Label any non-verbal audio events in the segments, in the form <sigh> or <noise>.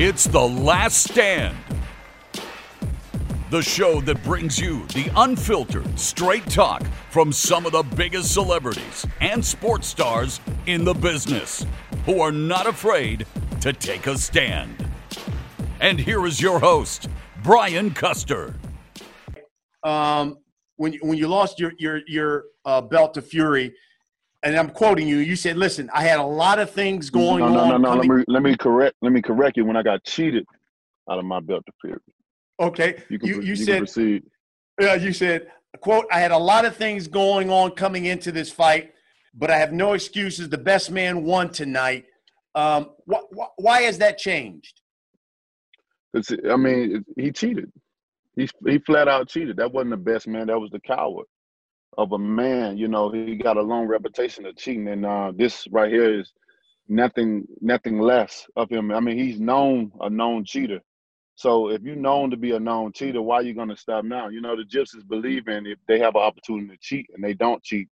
It's The Last Stand. The show that brings you the unfiltered, straight talk from some of the biggest celebrities and sports stars in the business who are not afraid to take a stand. And here is your host, Brian Custer. Um, when you, when you lost your your your uh, belt to Fury, and I'm quoting you, you said, "Listen, I had a lot of things going no, no, on." No, no, no. coming- Let me let me correct. Let me correct you. When I got cheated out of my belt Fury, Okay, you can you pro- you said proceed. Yeah, you said, quote, I had a lot of things going on coming into this fight, but I have no excuses. The best man won tonight. Um, wh- wh- why has that changed? It's, I mean, it- he cheated. He he flat out cheated. That wasn't the best man. That was the coward of a man. You know, he got a long reputation of cheating, and uh, this right here is nothing nothing less of him. I mean, he's known a known cheater. So if you're known to be a known cheater, why are you going to stop now? You know, the gypsies believe in if they have an opportunity to cheat and they don't cheat,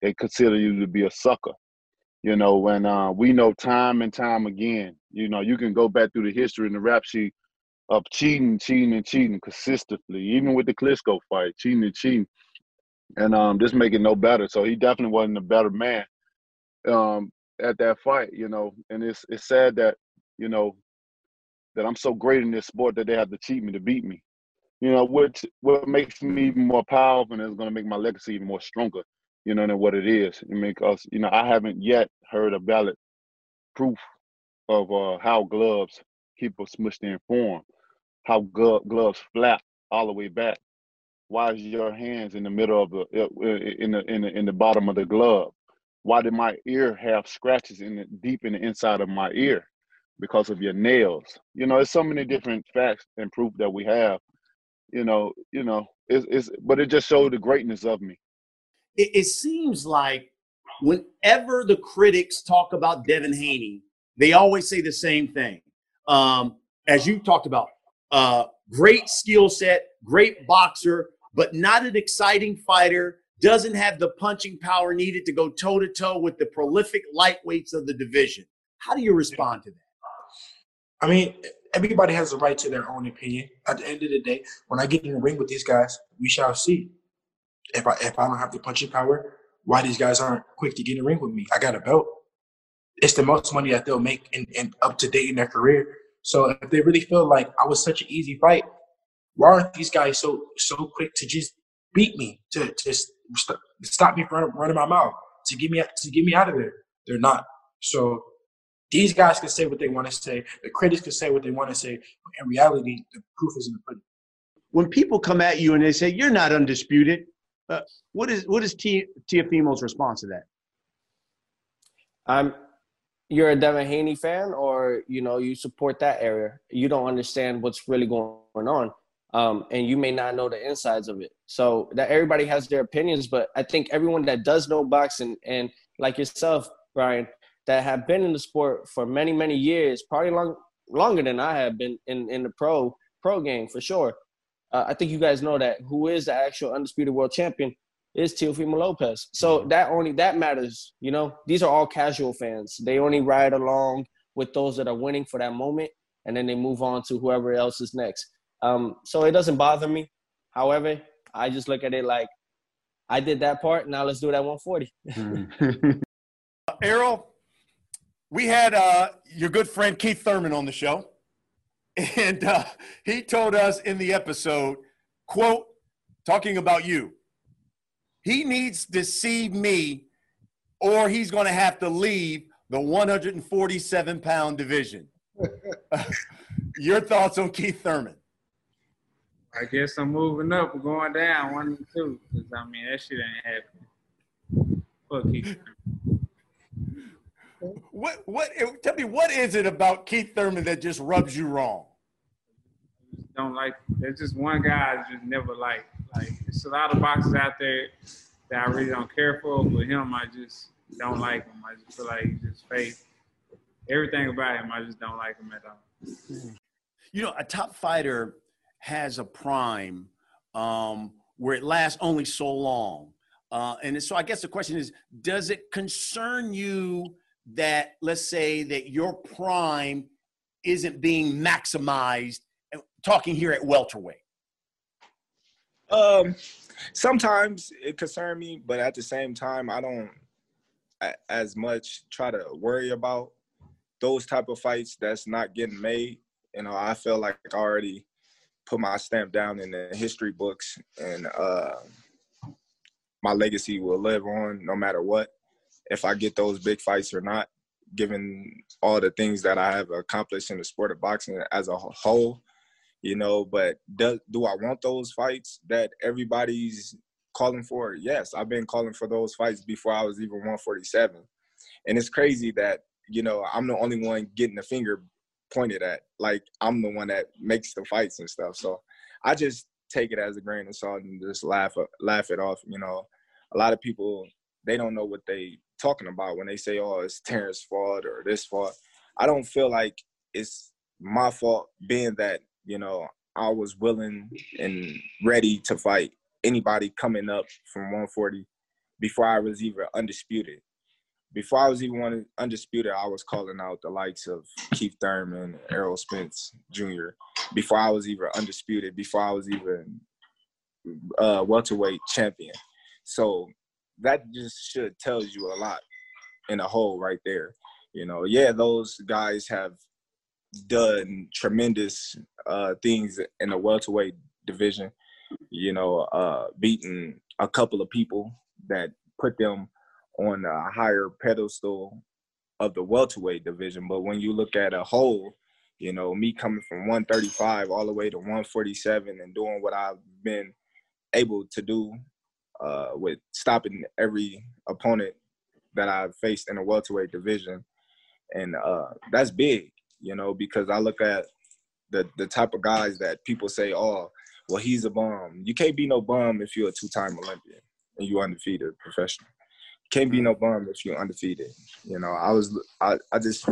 they consider you to be a sucker. You know, when uh, we know time and time again, you know, you can go back through the history and the rap sheet of cheating, cheating, and cheating consistently, even with the Klitschko fight, cheating and cheating, and um, just make it no better. So he definitely wasn't a better man um, at that fight, you know. And it's it's sad that you know that I'm so great in this sport that they have to cheat me to beat me. You know, what what makes me even more powerful and is going to make my legacy even more stronger. You know, than what it is. I mean, because you know, I haven't yet heard a valid proof of uh, how gloves keep us smushed in form, how glo- gloves flap all the way back. Why is your hands in the middle of the uh, in the in the in the bottom of the glove? Why did my ear have scratches in the deep in the inside of my ear? Because of your nails. You know, there's so many different facts and proof that we have. You know, you know, it's, it's but it just showed the greatness of me. It, it seems like whenever the critics talk about Devin Haney, they always say the same thing. Um, as you talked about, uh, great skill set, great boxer, but not an exciting fighter. Doesn't have the punching power needed to go toe to toe with the prolific lightweights of the division. How do you respond to that? I mean, everybody has a right to their own opinion. At the end of the day, when I get in the ring with these guys, we shall see. If I if I don't have the punching power, why these guys aren't quick to get in the ring with me? I got a belt. It's the most money that they'll make in up to date in their career. So if they really feel like I was such an easy fight, why aren't these guys so so quick to just beat me to to st- stop me from running my mouth to get me to get me out of there? They're not. So these guys can say what they want to say. The critics can say what they want to say. But in reality, the proof is in the pudding. When people come at you and they say you're not undisputed, uh, what is what is T- Teofimo's response to that? I'm you're a Devin Haney fan or you know you support that area. You don't understand what's really going on. Um, and you may not know the insides of it. So that everybody has their opinions, but I think everyone that does know boxing and like yourself, Brian, that have been in the sport for many, many years, probably long longer than I have been in, in the pro pro game for sure. Uh, I think you guys know that who is the actual undisputed world champion is Teofimo Lopez. So that only that matters. You know, these are all casual fans. They only ride along with those that are winning for that moment, and then they move on to whoever else is next. Um, so it doesn't bother me. However, I just look at it like I did that part. Now let's do that 140. <laughs> Errol, we had uh, your good friend Keith Thurman on the show, <laughs> and uh, he told us in the episode, "quote talking about you, he needs to see me, or he's going to have to leave the 147 pound division." <laughs> your thoughts on Keith Thurman? I guess I'm moving up or going down, one and two. Cause I mean that shit ain't happening. Fuck Keith. What what? Eh, tell me what is it about Keith Thurman that just rubs you wrong? I just don't like. There's just one guy I just never like. Like there's a lot of boxers out there that I really don't care for, but him I just don't like him. I just feel like he's just fake. Everything about him, I just don't like him at all. You know, a top fighter has a prime um, where it lasts only so long. Uh, and so I guess the question is, does it concern you that, let's say, that your prime isn't being maximized? Talking here at welterweight. Um, sometimes it concern me, but at the same time, I don't as much try to worry about those type of fights that's not getting made. You know, I feel like I already put my stamp down in the history books, and uh, my legacy will live on no matter what. If I get those big fights or not, given all the things that I have accomplished in the sport of boxing as a whole, you know. But do, do I want those fights that everybody's calling for? Yes, I've been calling for those fights before I was even 147. And it's crazy that, you know, I'm the only one getting the finger pointed at. Like I'm the one that makes the fights and stuff. So I just take it as a grain of salt and just laugh uh, laugh it off. You know, a lot of people they don't know what they talking about when they say, "Oh, it's Terrence's fault or this fault." I don't feel like it's my fault, being that you know I was willing and ready to fight anybody coming up from 140 before I was even undisputed. Before I was even undisputed, I was calling out the likes of Keith Thurman, Errol Spence Jr. Before I was even undisputed, before I was even uh, welterweight champion. So that just should tells you a lot in a whole right there. You know, yeah, those guys have done tremendous uh, things in the welterweight division. You know, uh, beating a couple of people that put them on a higher pedestal of the welterweight division. But when you look at a whole, you know, me coming from 135 all the way to 147 and doing what I've been able to do uh, with stopping every opponent that I've faced in the welterweight division, and uh, that's big, you know, because I look at the the type of guys that people say, oh, well, he's a bum. You can't be no bum if you're a two-time Olympian and you undefeated professional. Can't be no bum if you're undefeated. You know, I was I, I just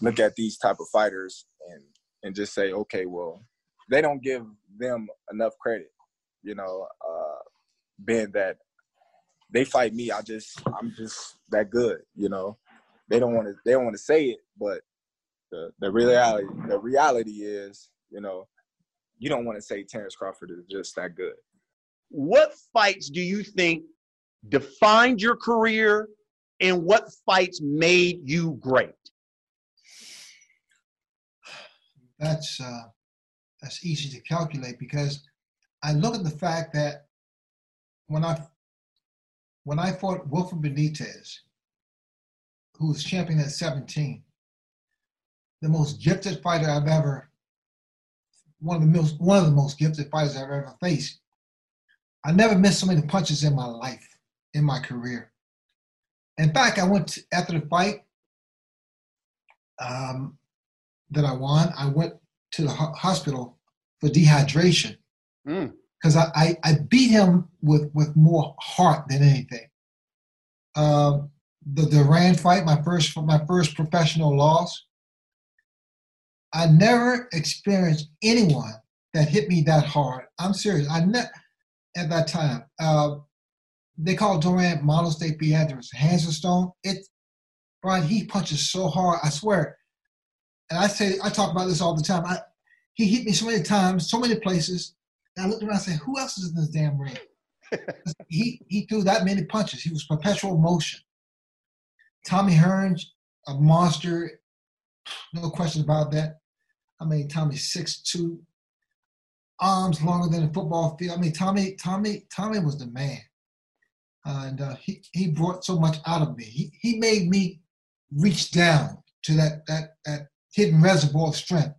look at these type of fighters and and just say, okay, well, they don't give them enough credit. You know, uh, being that they fight me, I just I'm just that good, you know. They don't want to they don't want to say it, but the the reality the reality is, you know, you don't want to say Terrence Crawford is just that good. What fights do you think defined your career and what fights made you great? That's uh, that's easy to calculate because I look at the fact that when I when I fought Wilfred Benitez, who was champion at 17, the most gifted fighter I've ever, one of the most one of the most gifted fighters I've ever faced. I never missed so many punches in my life, in my career. In fact, I went to, after the fight um, that I won. I went to the ho- hospital for dehydration. Mm because I, I, I, beat him with, with more heart than anything. Um, the Duran fight, my first my first professional loss. I never experienced anyone that hit me that hard. I'm serious. I ne- at that time. Uh, they call Duran model state hands of stone. It, Brian, he punches so hard. I swear. And I say I talk about this all the time. I, he hit me so many times, so many places and I looked around and said, who else is in this damn ring? <laughs> he he threw that many punches. He was perpetual motion. Tommy Hearns, a monster, no question about that. I mean, Tommy's six two, arms longer than a football field. I mean, Tommy, Tommy, Tommy was the man, and uh, he he brought so much out of me. He he made me reach down to that that that hidden reservoir of strength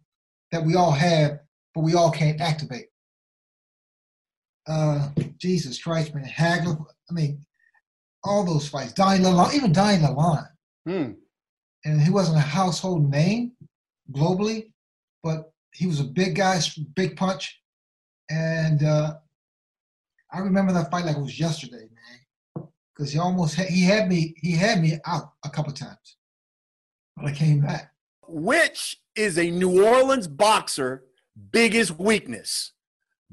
that we all have, but we all can't activate uh, Jesus Christ, man, Hagler. I mean, all those fights. Donnie Lalonde, even Donnie Lalonde. Hmm. And he wasn't a household name globally, but he was a big guy, big punch. And uh, I remember that fight like it was yesterday, because he almost had, he had me he had me out a couple times, but I came back. Which is a New Orleans boxer biggest weakness?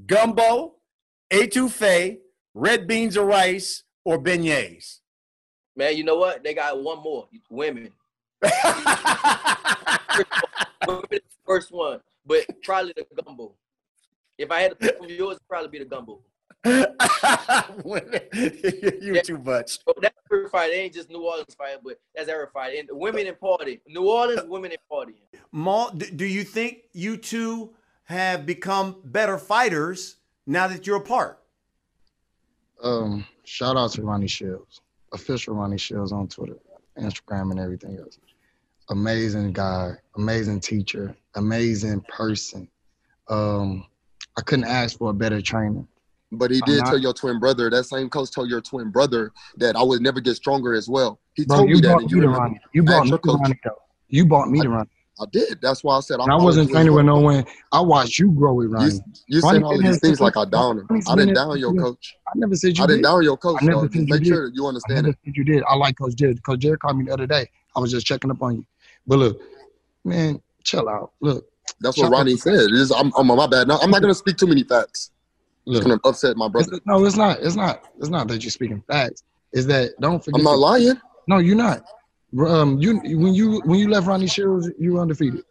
Gumbo, etouffee, red beans or rice, or beignets? Man, you know what? They got one more. Women. <laughs> women first one, but probably the gumbo. If I had to pick from yours, it'd probably be the gumbo. <laughs> <laughs> you Yeah. too much. So that's every fight. It ain't just New Orleans fight, but that's every fight. And women in party. New Orleans, women in party. Maul, do you think you two have become better fighters now that you're apart? Um, shout out to Ronnie Shields, official Ronnie Shields on Twitter, Instagram, and everything else. Amazing guy, amazing teacher, amazing person. Um, I couldn't ask for a better trainer. But he I'm did not- tell your twin brother, that same coach told your twin brother that I would never get stronger as well. He Bro, told you me that. brought And me you to remember, You I brought me to coach. Ronnie though. You brought me to Ronnie. I did. That's why I said I, And I wasn't you as training with no one. I watched you grow with You, Ronnie. you Ronnie saying all these things like I down him. I didn't down your you- coach. I never said you I didn't did. down your coach. I never said you make did. sure that you I understand never it. said you did. I like Coach Jared. Coach Jared called me the other day. I was just checking up on you. But look, man, chill out. Look, That's what Ronnie said. Is, I'm, I'm on my bad. Now, I'm not going to speak too many facts. It's look. going to upset my brother. It's- no, it's not. It's not. It's not that you're speaking facts. Is that don't forget? I'm not lying. No, you're not. Um, you when you when you left Ronnie Shields, you were undefeated,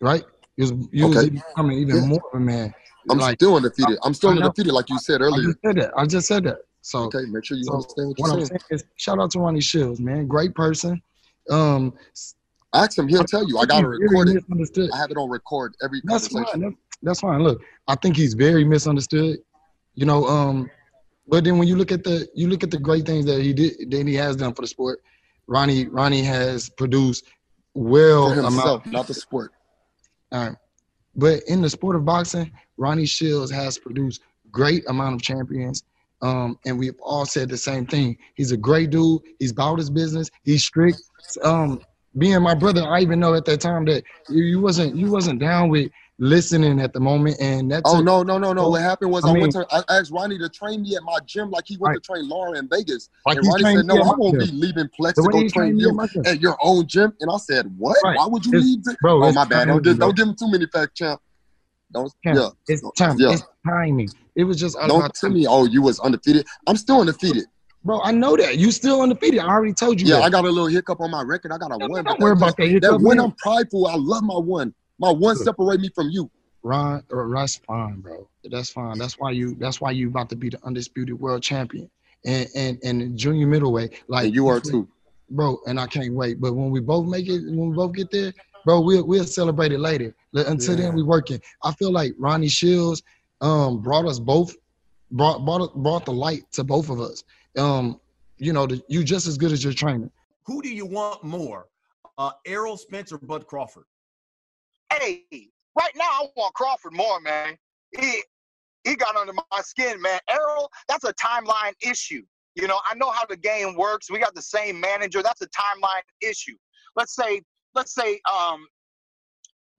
right? You was you Okay. even becoming even Yeah. more of a man. I'm Like, still undefeated. I'm still undefeated, like you said I earlier. just said that. I just said that. So Okay, make sure you so understand what what I'm saying. is, shout out to Ronnie Shields, man. Great person. Um, Ask him. He'll tell you. I got it. I have it on record every That's fine. conversation. That's fine. Look, I think he's very misunderstood. You know, um, but then when you look at the you look at the great things that he did, that he has done for the sport. Ronnie Ronnie has produced well For himself, amount. not the sport. All right. But in the sport of boxing, Ronnie Shields has produced great amount of champions. Um, and we've all said the same thing. He's a great dude. He's about his business. He's strict. Um, being my brother, I even know at that time that you, you wasn't you wasn't down with listening at the moment, and that's Oh no, no, no, no! What happened was I I, mean- went to I asked Ronnie to train me at my gym like he went Right. to train Laura in Vegas. Like and Ronnie said, "No, I won't be leaving Plex to go train trained me at you at your own gym." And I said, "What? Right. Why would you It's- leave?" Bro, oh my bad. Don't timing, don't give him too many facts, champ. Don't yeah. It's time. Yeah. It's timing. It was just Don't tell timing. me, oh, you was undefeated. I'm still undefeated. Bro, I know that. You still undefeated. I already told you Yeah, that. I got a little hiccup on my record. I got a No, one. don't worry about that That one. I'm prideful. I love my one. My one separate me from you. Ron, uh, that's fine, bro. That's fine. That's why you. That's why you about to be the undisputed world champion, and and and junior middleweight, like And you are too. bro. And I can't wait. But when we both make it, when we both get there, bro, we'll we'll celebrate it later. But Until Yeah. then, we working. I feel like Ronnie Shields um brought us both, brought brought brought the light to both of us. Um, you know, the, you just as good as your trainer. Who do you want more, uh, Errol Spence or Bud Crawford? Hey, right now I want Crawford more, man. He he got under my skin, man. Errol, that's a timeline issue. You know, I know how the game works. We got the same manager. That's a timeline issue. Let's say, let's say, um,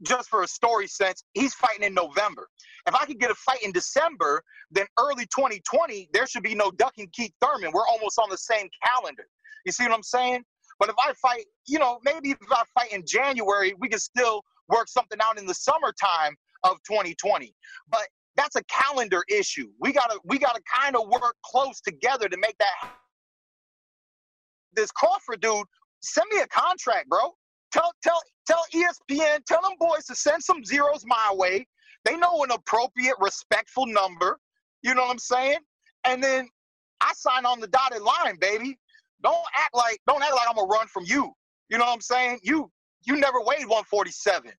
just for a story sense, he's fighting in November. If I could get a fight in December, then early 2020, there should be no ducking Keith Thurman. We're almost on the same calendar. You see what I'm saying? But if I fight, you know, maybe if I fight in January, we can still work something out in the summertime of 2020. But that's a calendar issue. We gotta we gotta kind of work close together to make that. happen. This Crawford dude, send me a contract, bro. Tell tell tell ESPN, tell them boys to send some zeros my way. They know an appropriate, respectful number. You know what I'm saying? And then I sign on the dotted line, baby. Don't act like don't act like I'm gonna run from you. You know what I'm saying? You you never weighed 147.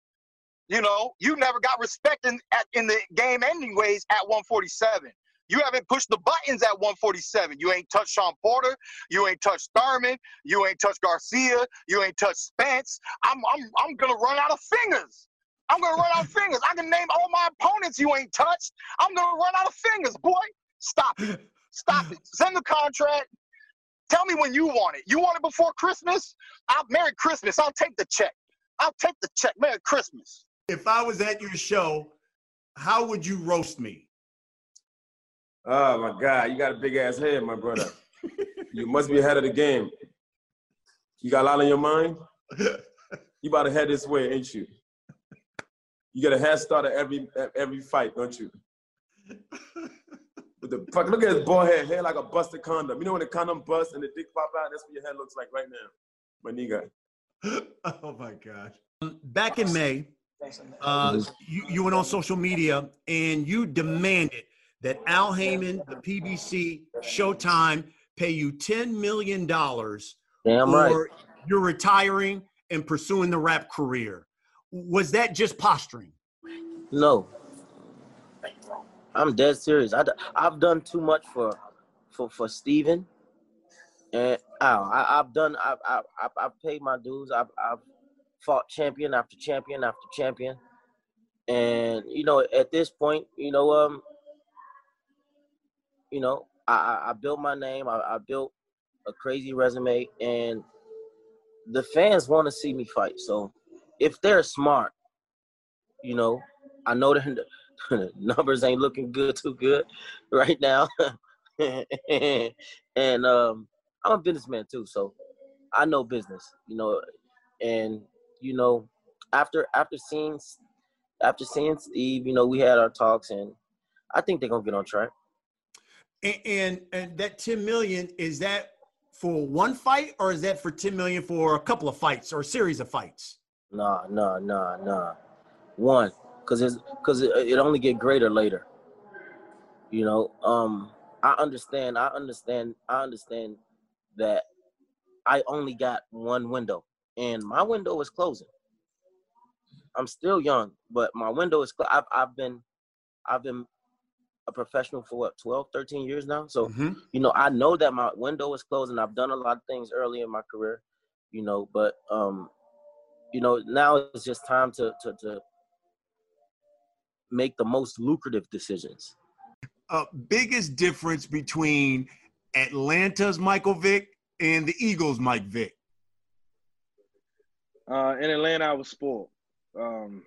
You know, you never got respect in at, in the game ending ways at 147. You haven't pushed the buttons at 147. You ain't touched Sean Porter. You ain't touched Thurman. You ain't touched Garcia. You ain't touched Spence. I'm I'm I'm gonna run out of fingers. I'm gonna run out of fingers. I can name all my opponents you ain't touched. I'm gonna run out of fingers, boy. Stop it. Stop it. Send the contract. Tell me when you want it. You want it before Christmas? I'll Merry Christmas. I'll take the check. I'll take the check. Merry Christmas. If I was at your show, how would you roast me? Oh my God, you got a big ass head, my brother. you must be ahead of the game. You got a lot on your mind. <laughs> You about to head this way, ain't you? You get a head start at every at every fight, don't you? <laughs> With the fuck, look at his bald head, hair like a busted condom. You know when the condom busts and the dick pop out? That's what your head looks like right now, my nigga. <laughs> oh my gosh. Back in May, uh, you, you went on social media and you demanded that Al Haymon, the PBC, Showtime pay you $10 million Damn or right. you're retiring and pursuing the rap career. Was that just posturing? No. I'm dead serious. I, have done too much for for for Steven. And Al, I, have done. I've, I've I've I've paid my dues. I've I've fought champion after champion after champion, and you know at this point, you know um, you know I I, I built my name. I, I built a crazy resume, and the fans want to see me fight. So if they're smart, you know, I know the, the <laughs> numbers ain't looking good too good right now. <laughs> and um, I'm a businessman too, so I know business, you know, and you know, after after seeing after seeing Steve, you know, we had our talks, and I think they're gonna get on track. And, and and that 10 million is that for one fight or is that for 10 million for a couple of fights or a series of fights? Nah, nah, nah, nah. One, cause it's cause it, it only get greater later. You know, um, I understand. I understand. I understand that I only got one window, and my window is closing. I'm still young, but my window is. I've I've been, I've been a professional for what 12 13 years now so mm-hmm. you know i know that my window is closing and i've done a lot of things early in my career you know but um you know now it's just time to to, to make the most lucrative decisions? Uh, biggest difference between atlanta's michael vick and the eagles mike vick? Uh, in atlanta i was spoiled. Um,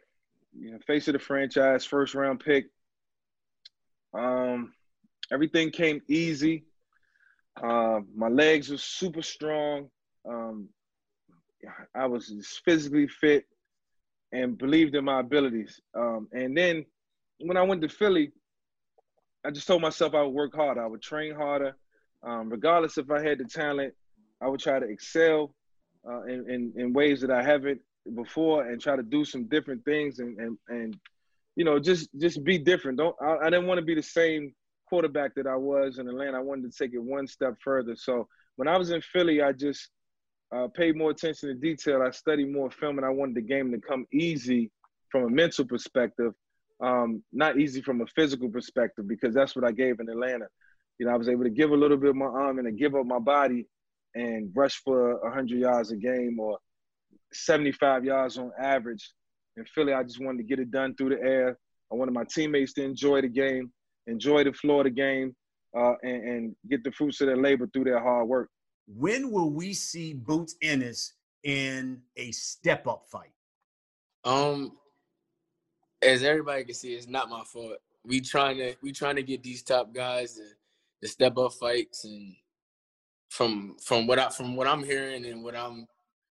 you know, face of the franchise first round pick. Um, everything came easy. Uh, my legs were super strong. Um, I was physically fit and believed in my abilities. Um, and then when I went to Philly, I just told myself I would work harder. I would train harder. Um, regardless if I had the talent, I would try to excel uh, in, in, in ways that I haven't before and try to do some different things and, and, and you know, just just be different. Don't I, I didn't want to be the same quarterback that I was in Atlanta. I wanted to take it one step further. So when I was in Philly, I just uh, paid more attention to detail. I studied more film, and I wanted the game to come easy from a mental perspective, um, not easy from a physical perspective, because that's what I gave in Atlanta. You know, I was able to give a little bit of my arm and to give up my body and rush for 100 yards a game or 75 yards on average in Philly, I just wanted to get it done through the air. I wanted my teammates to enjoy the game, enjoy the the game, uh, and, and, get the fruits of their labor through their hard work. When will we see Boots Ennis in a step up fight? Um, as everybody can see, it's not my fault. We trying to we trying to get these top guys to, to step up fights, and from from what I from what I'm hearing and what I'm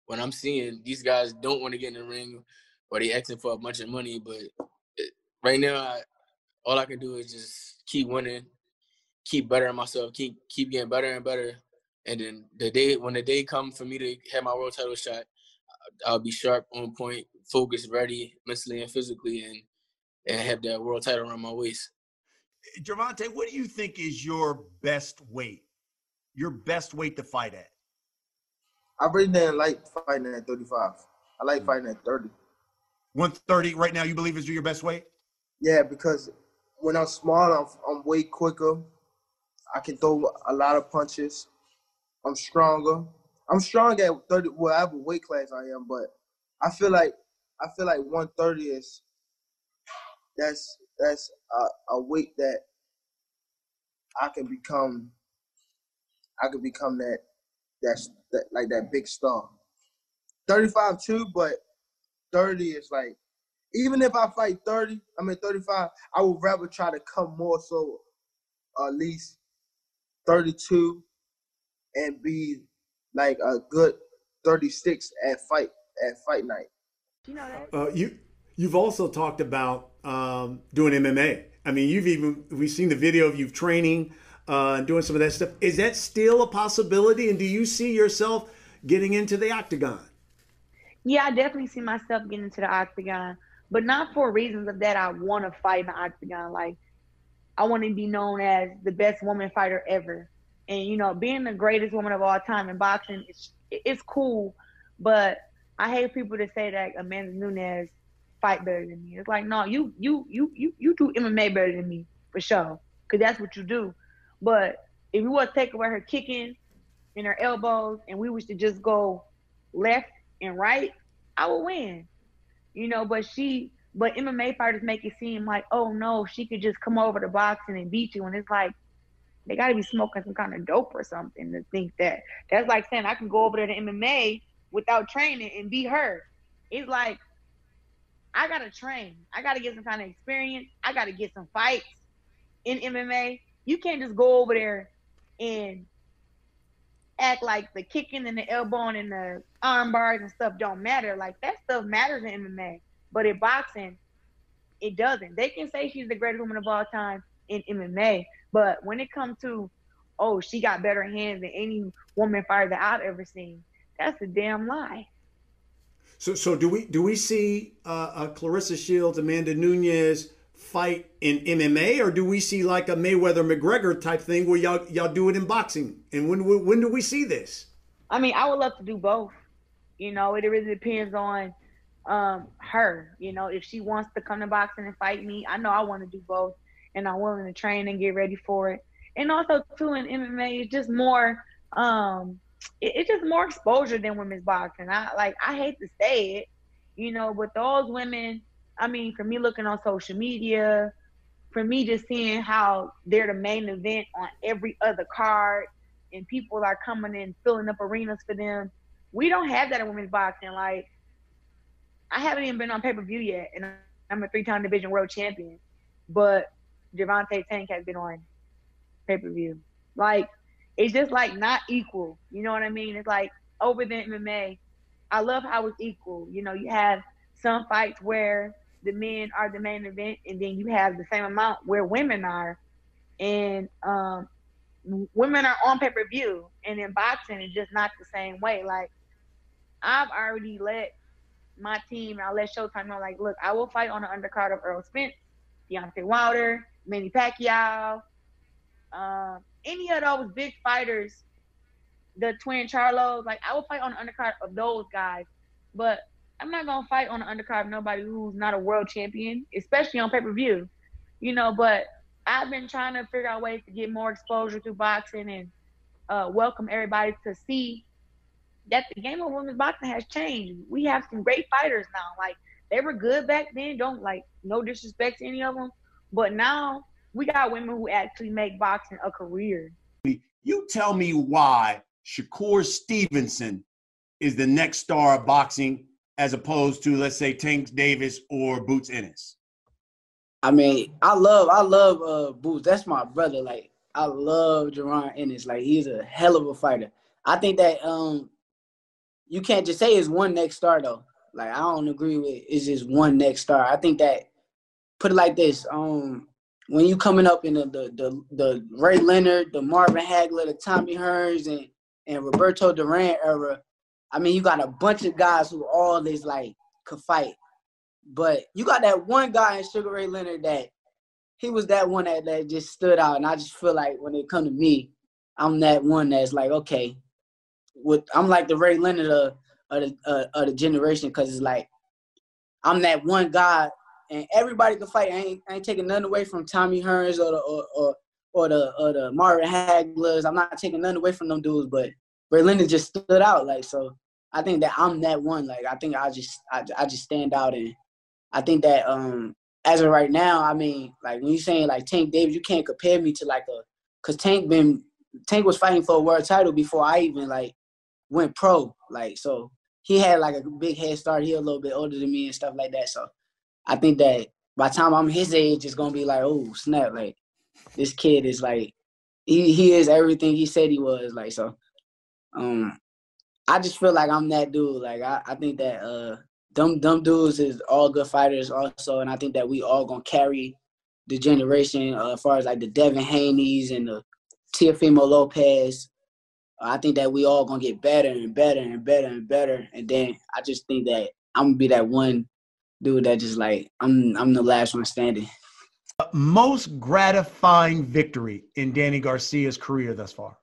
what I'm seeing, these guys don't want to get in the ring or they asking for a bunch of money. But right now, I, all I can do is just keep winning, keep bettering myself, keep keep getting better and better. And then the day when the day comes for me to have my world title shot, I'll be sharp, on point, focused, ready, mentally and physically, and and have that world title around my waist. Gervonta, what do you think is your best weight? Your best weight to fight at? I really didn't like fighting at 35. I like mm. fighting at 30. 130 right now, you believe is your best weight? Yeah, because when I'm small, I'm, I'm way quicker. I can throw a lot of punches. I'm stronger. I'm strong at 30, whatever weight class I am, but I feel like I feel like 130 is that's that's a, a weight that I can become. I can become that that's that like that big star. 35 too, but 30 is like, even if I fight 30, I mean 35, I would rather try to come more so at least 32 and be like a good 36 at fight at fight night. You know that? Uh, you you've also talked about um, doing MMA. I mean, you've even we've seen the video of you training uh, and doing some of that stuff. Is that still a possibility? And do you see yourself getting into the octagon? Yeah, I definitely see myself getting into the octagon, but not for reasons of that. I want to fight in the octagon. Like, I want to be known as the best woman fighter ever. And you know, being the greatest woman of all time in boxing, it's it's cool, but I hate people to say that Amanda Nunes fight better than me. It's like, no, you you you you you do MMA better than me for sure, cause that's what you do. But if you want to take away her kicking and her elbows, and we was to just go left and right, I will win. You know, but she, but MMA fighters make it seem like, oh no, she could just come over to boxing and beat you, and it's like they got to be smoking some kind of dope or something to think that. That's like saying I can go over there to MMA without training and be her. It's like I gotta train. I gotta get some kind of experience. I gotta get some fights in MMA. You can't just go over there and act like the kicking and the elbowing and the arm bars and stuff don't matter. Like that stuff matters in MMA, but in boxing, it doesn't. They can say she's the greatest woman of all time in MMA, but when it comes to, oh, she got better hands than any woman fighter that I've ever seen, that's a damn lie. So, so do we do we see uh, a Claressa Shields, Amanda Nunes fight in MMA, or do we see like a Mayweather McGregor type thing where y'all y'all do it in boxing? And when when do we see this? I mean, I would love to do both. You know, it really depends on um, her. You know, if she wants to come to boxing and fight me, I know I want to do both, and I'm willing to train and get ready for it. And also, too, in MMA, it's just more. Um, it, it's just more exposure than women's boxing. I like. I hate to say it, you know, but those women I mean, for me looking on social media, for me just seeing how they're the main event on every other card and people are coming in filling up arenas for them. We don't have that in women's boxing. Like, I haven't even been on pay per view yet, and I'm a three time division world champion. But Gervonta Tank has been on pay per view. Like, it's just like not equal. You know what I mean? It's like over the MMA. I love how it's equal. You know, you have some fights where the men are the main event, and then you have the same amount where women are, and um, women are on pay per view, and in boxing it's just not the same way. Like I've already let my team, I let Showtime know, like, look, I will fight on the undercard of Errol Spence, Deontay Wilder, Manny Pacquiao, um, any of those big fighters, the twin Charlos, like I will fight on the undercard of those guys. But I'm not gonna fight on the undercard of nobody who's not a world champion, especially on pay per view. You know, but I've been trying to figure out ways to get more exposure to boxing and uh, welcome everybody to see that the game of women's boxing has changed. We have some great fighters now. Like they were good back then. Don't like no disrespect to any of them, but now we got women who actually make boxing a career. You tell me why Shakur Stevenson is the next star of boxing as opposed to let's say Tank Davis or Boots Ennis? I mean, I love I love uh Boots. That's my brother. Like I love Jaron Ennis. Like he's a hell of a fighter. I think that um you can't just say it's one next star though. Like I don't agree with it's just one next star. I think that put it like this. Um when you coming up in the the the, the Ray Leonard, the Marvin Hagler, the Tommy Hearns and and Roberto Duran era, I mean, you got a bunch of guys who all this like could fight, but you got that one guy in Sugar Ray Leonard that he was that one that, that just stood out, and I just feel like when it come to me, I'm that one that's like okay, with I'm like the Ray Leonard of, of the of the generation because it's like I'm that one guy, and everybody can fight. I ain't, I ain't taking nothing away from Tommy Hearns or the or, or or the or the Marvin Haglers. I'm not taking nothing away from them dudes, but Leonard just stood out. Like so, I think that I'm that one. Like I think I just I, I just stand out and I think that um as of right now, I mean, like when you saying like Tank Davis, you can't compare me to like a cause Tank been Tank was fighting for a world title before I even like went pro. Like so he had like a big head start. He a little bit older than me and stuff like that. So I think that by the time I'm his age, it's gonna be like, oh snap, like this kid is like he he is everything he said he was. Like so, um, I just feel like I'm that dude. Like I, I think that uh dumb them dudes is all good fighters also, and I think that we all gonna carry the generation uh, as far as like the Devin Haney's and the Teofimo Lopez. I think that we all gonna get better and better and better and better. And then I just think that I'm gonna be that one dude that just like I'm I'm the last one standing. Most gratifying victory in Danny Garcia's career thus far.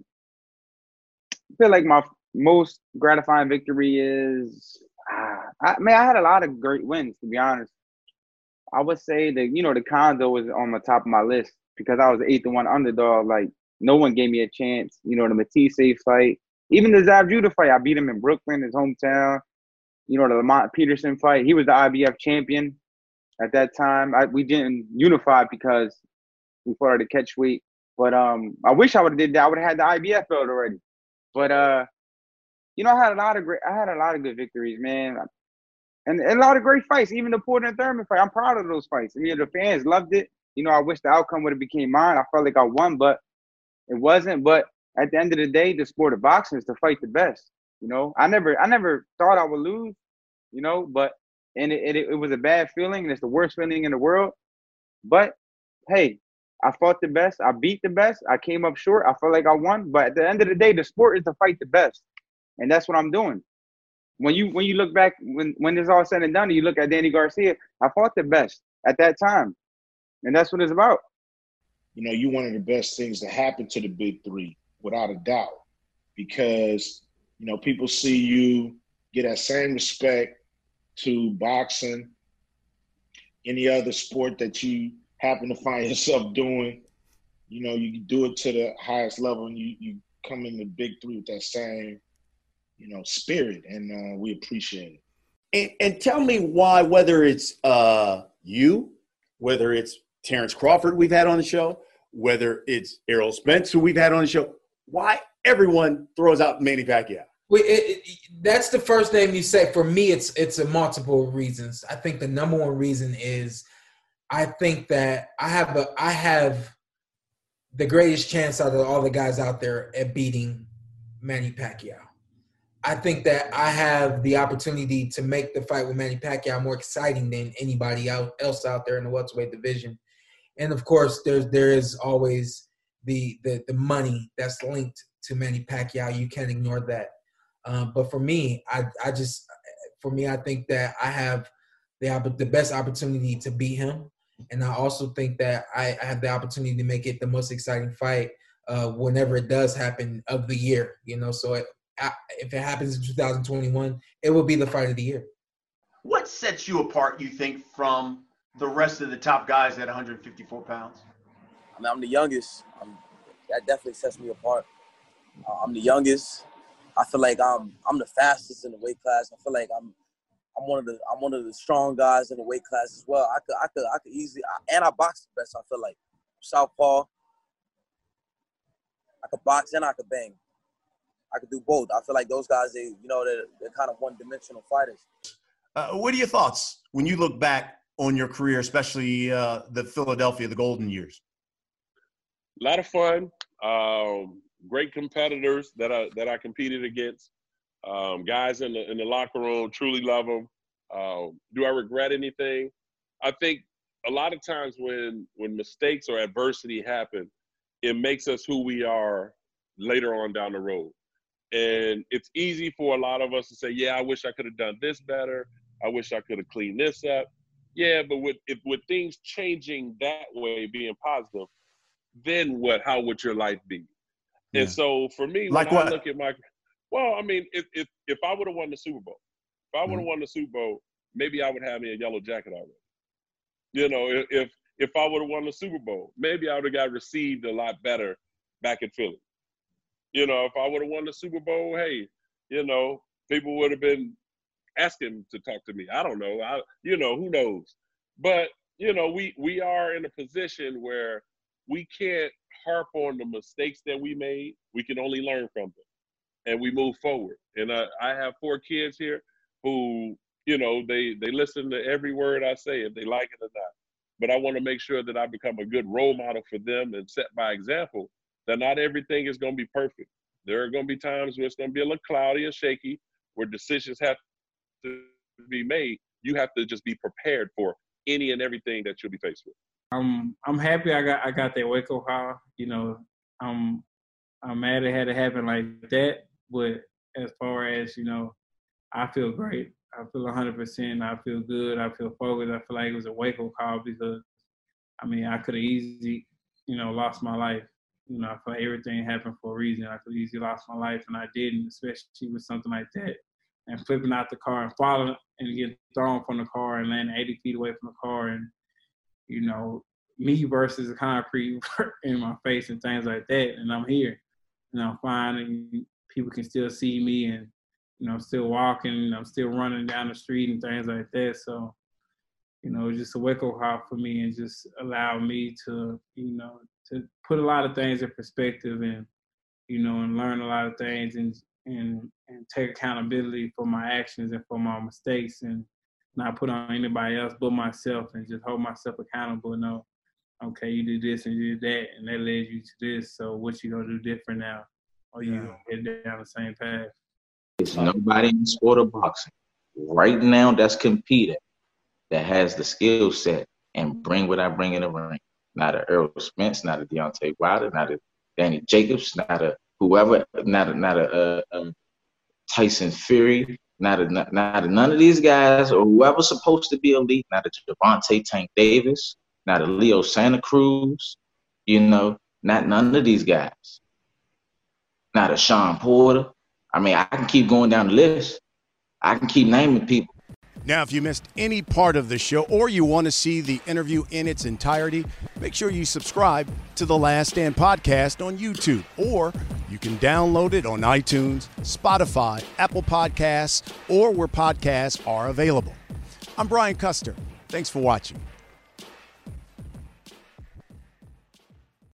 I feel like my most gratifying victory is, ah, I mean, I had a lot of great wins to be honest. I would say that you know the condo was on the top of my list because I was the eighth and one underdog. Like no one gave me a chance. You know the Matthysse fight, even the Zab Judah fight. I beat him in Brooklyn, his hometown. You know the Lamont Peterson fight. He was the IBF champion at that time. I, we didn't unify because we fought at a catch weight. But um, I wish I would have did that. I would have had the IBF belt already. But uh, you know, I had a lot of great. I had a lot of good victories, man, and, and a lot of great fights. Even the Porter and Thurman fight. I'm proud of those fights. I mean, the fans loved it. You know, I wish the outcome would have became mine. I felt like I won, but it wasn't. But at the end of the day, the sport of boxing is to fight the best. You know, I never, I never thought I would lose. You know, but and it, it, it was a bad feeling, and it's the worst feeling in the world. But hey, I fought the best. I beat the best. I came up short. I felt like I won. But at the end of the day, the sport is to fight the best, and that's what I'm doing. When you when you look back when when it's all said and done, you look at Danny Garcia. I fought the best at that time, and that's what it's about. You know, you're one of the best things to happen to the big three, without a doubt, because you know people see you get that same respect to boxing, any other sport that you happen to find <laughs> yourself doing, you know, you do it to the highest level and you, you come in the big three with that same, you know, spirit. And uh, we appreciate it. And, and tell me why, whether it's uh, you, whether it's Terrence Crawford we've had on the show, whether it's Errol Spence who we've had on the show, why everyone throws out Manny Pacquiao. It, it, that's the first name you say. For me, it's it's a multiple reasons. I think the number one reason is I think that I have a I have the greatest chance out of all the guys out there at beating Manny Pacquiao. I think that I have the opportunity to make the fight with Manny Pacquiao more exciting than anybody else out there in the welterweight division. And of course, there's there is always the the the money that's linked to Manny Pacquiao. You can't ignore that. Um, but for me, I I just for me, I think that I have the the best opportunity to beat him, and I also think that I, I have the opportunity to make it the most exciting fight uh, whenever it does happen of the year. You know, so it, if it happens in 2021, it will be the fight of the year. What sets you apart, you think, from the rest of the top guys at 154 pounds? I mean, I'm the youngest. I'm, that definitely sets me apart. Uh, I'm the youngest. I feel like I'm I'm the fastest in the weight class. I feel like I'm I'm one of the I'm one of the strong guys in the weight class as well. I could I could I could easily and I box the best. I feel like southpaw. I could box and I could bang. I could do both. I feel like those guys, they you know they're, they're kind of one dimensional fighters. Uh, what are your thoughts when you look back on your career, especially uh, the Philadelphia, the golden years? A lot of fun. Um, great competitors that I that I competed against. Um, guys in the in the locker room truly love them. Uh, do I regret anything? I think a lot of times when when mistakes or adversity happen, it makes us who we are later on down the road. And it's easy for a lot of us to say, "Yeah, I wish I could have done this better. I wish I could have cleaned this up." Yeah, but with if, with things changing that way, being positive, then what? How would your life be? Yeah. And so for me, like when what? I look at my, well, I mean, if if, if I would have won the Super Bowl, if I would have mm-hmm. won the Super Bowl, maybe I would have me a yellow jacket already. You know, if if I would have won the Super Bowl, maybe I would have got received a lot better back in Philly. You know, if I would have won the Super Bowl, hey, you know, people would have been asking to talk to me. I don't know. I, you know, who knows? But you know, we we are in a position where we can't harp on the mistakes that we made. We can only learn from them, and we move forward. And uh, I have four kids here who, you know, they they listen to every word I say, if they like it or not. But I want to make sure that I become a good role model for them and set by example that not everything is going to be perfect. There are going to be times where it's going to be a little cloudy and shaky, where decisions have to be made. You have to just be prepared for any and everything that you'll be faced with. I'm I'm happy I got I got that up call. You know, I'm I'm mad it had to happen like that. But as far as you know, I feel great. I feel 100%. I feel good. I feel focused. I feel like it was a wake up call because, I mean, I could have easily, you know, lost my life. You know, I feel everything happened for a reason. I could easily lost my life, and I didn't, especially with something like that. And flipping out the car and falling and getting thrown from the car and landing 80 feet away from the car and, you know, me versus the concrete <laughs> in my face and things like that. And I'm here, and I'm fine, and people can still see me and you know, I'm still walking, I'm still running down the street and things like that. So, you know, just a wake up call for me and just allow me to, you know, to put a lot of things in perspective and, you know, and learn a lot of things and and and take accountability for my actions and for my mistakes and not put on anybody else but myself and just hold myself accountable. You know, okay, you did this and you did that and that led you to this. So what you gonna do different now? Or you gonna get down the same path? There's nobody in the sport of boxing right now that's competing that has the skill set and bring what I bring in the ring. Not a Errol Spence, not a Deontay Wilder, not a Danny Jacobs, not a whoever, not a not a, uh, um, Tyson Fury, not a not, a none of these guys or whoever's supposed to be elite, not a Gervonta Tank Davis, not a Leo Santa Cruz, you know, not none of these guys. Not a Shawn Porter, I mean, I can keep going down the list. I can keep naming people. Now, if you missed any part of the show or you want to see the interview in its entirety, make sure you subscribe to the Last Stand podcast on YouTube, or you can download it on iTunes, Spotify, Apple Podcasts, or where podcasts are available. I'm Brian Custer. Thanks for watching.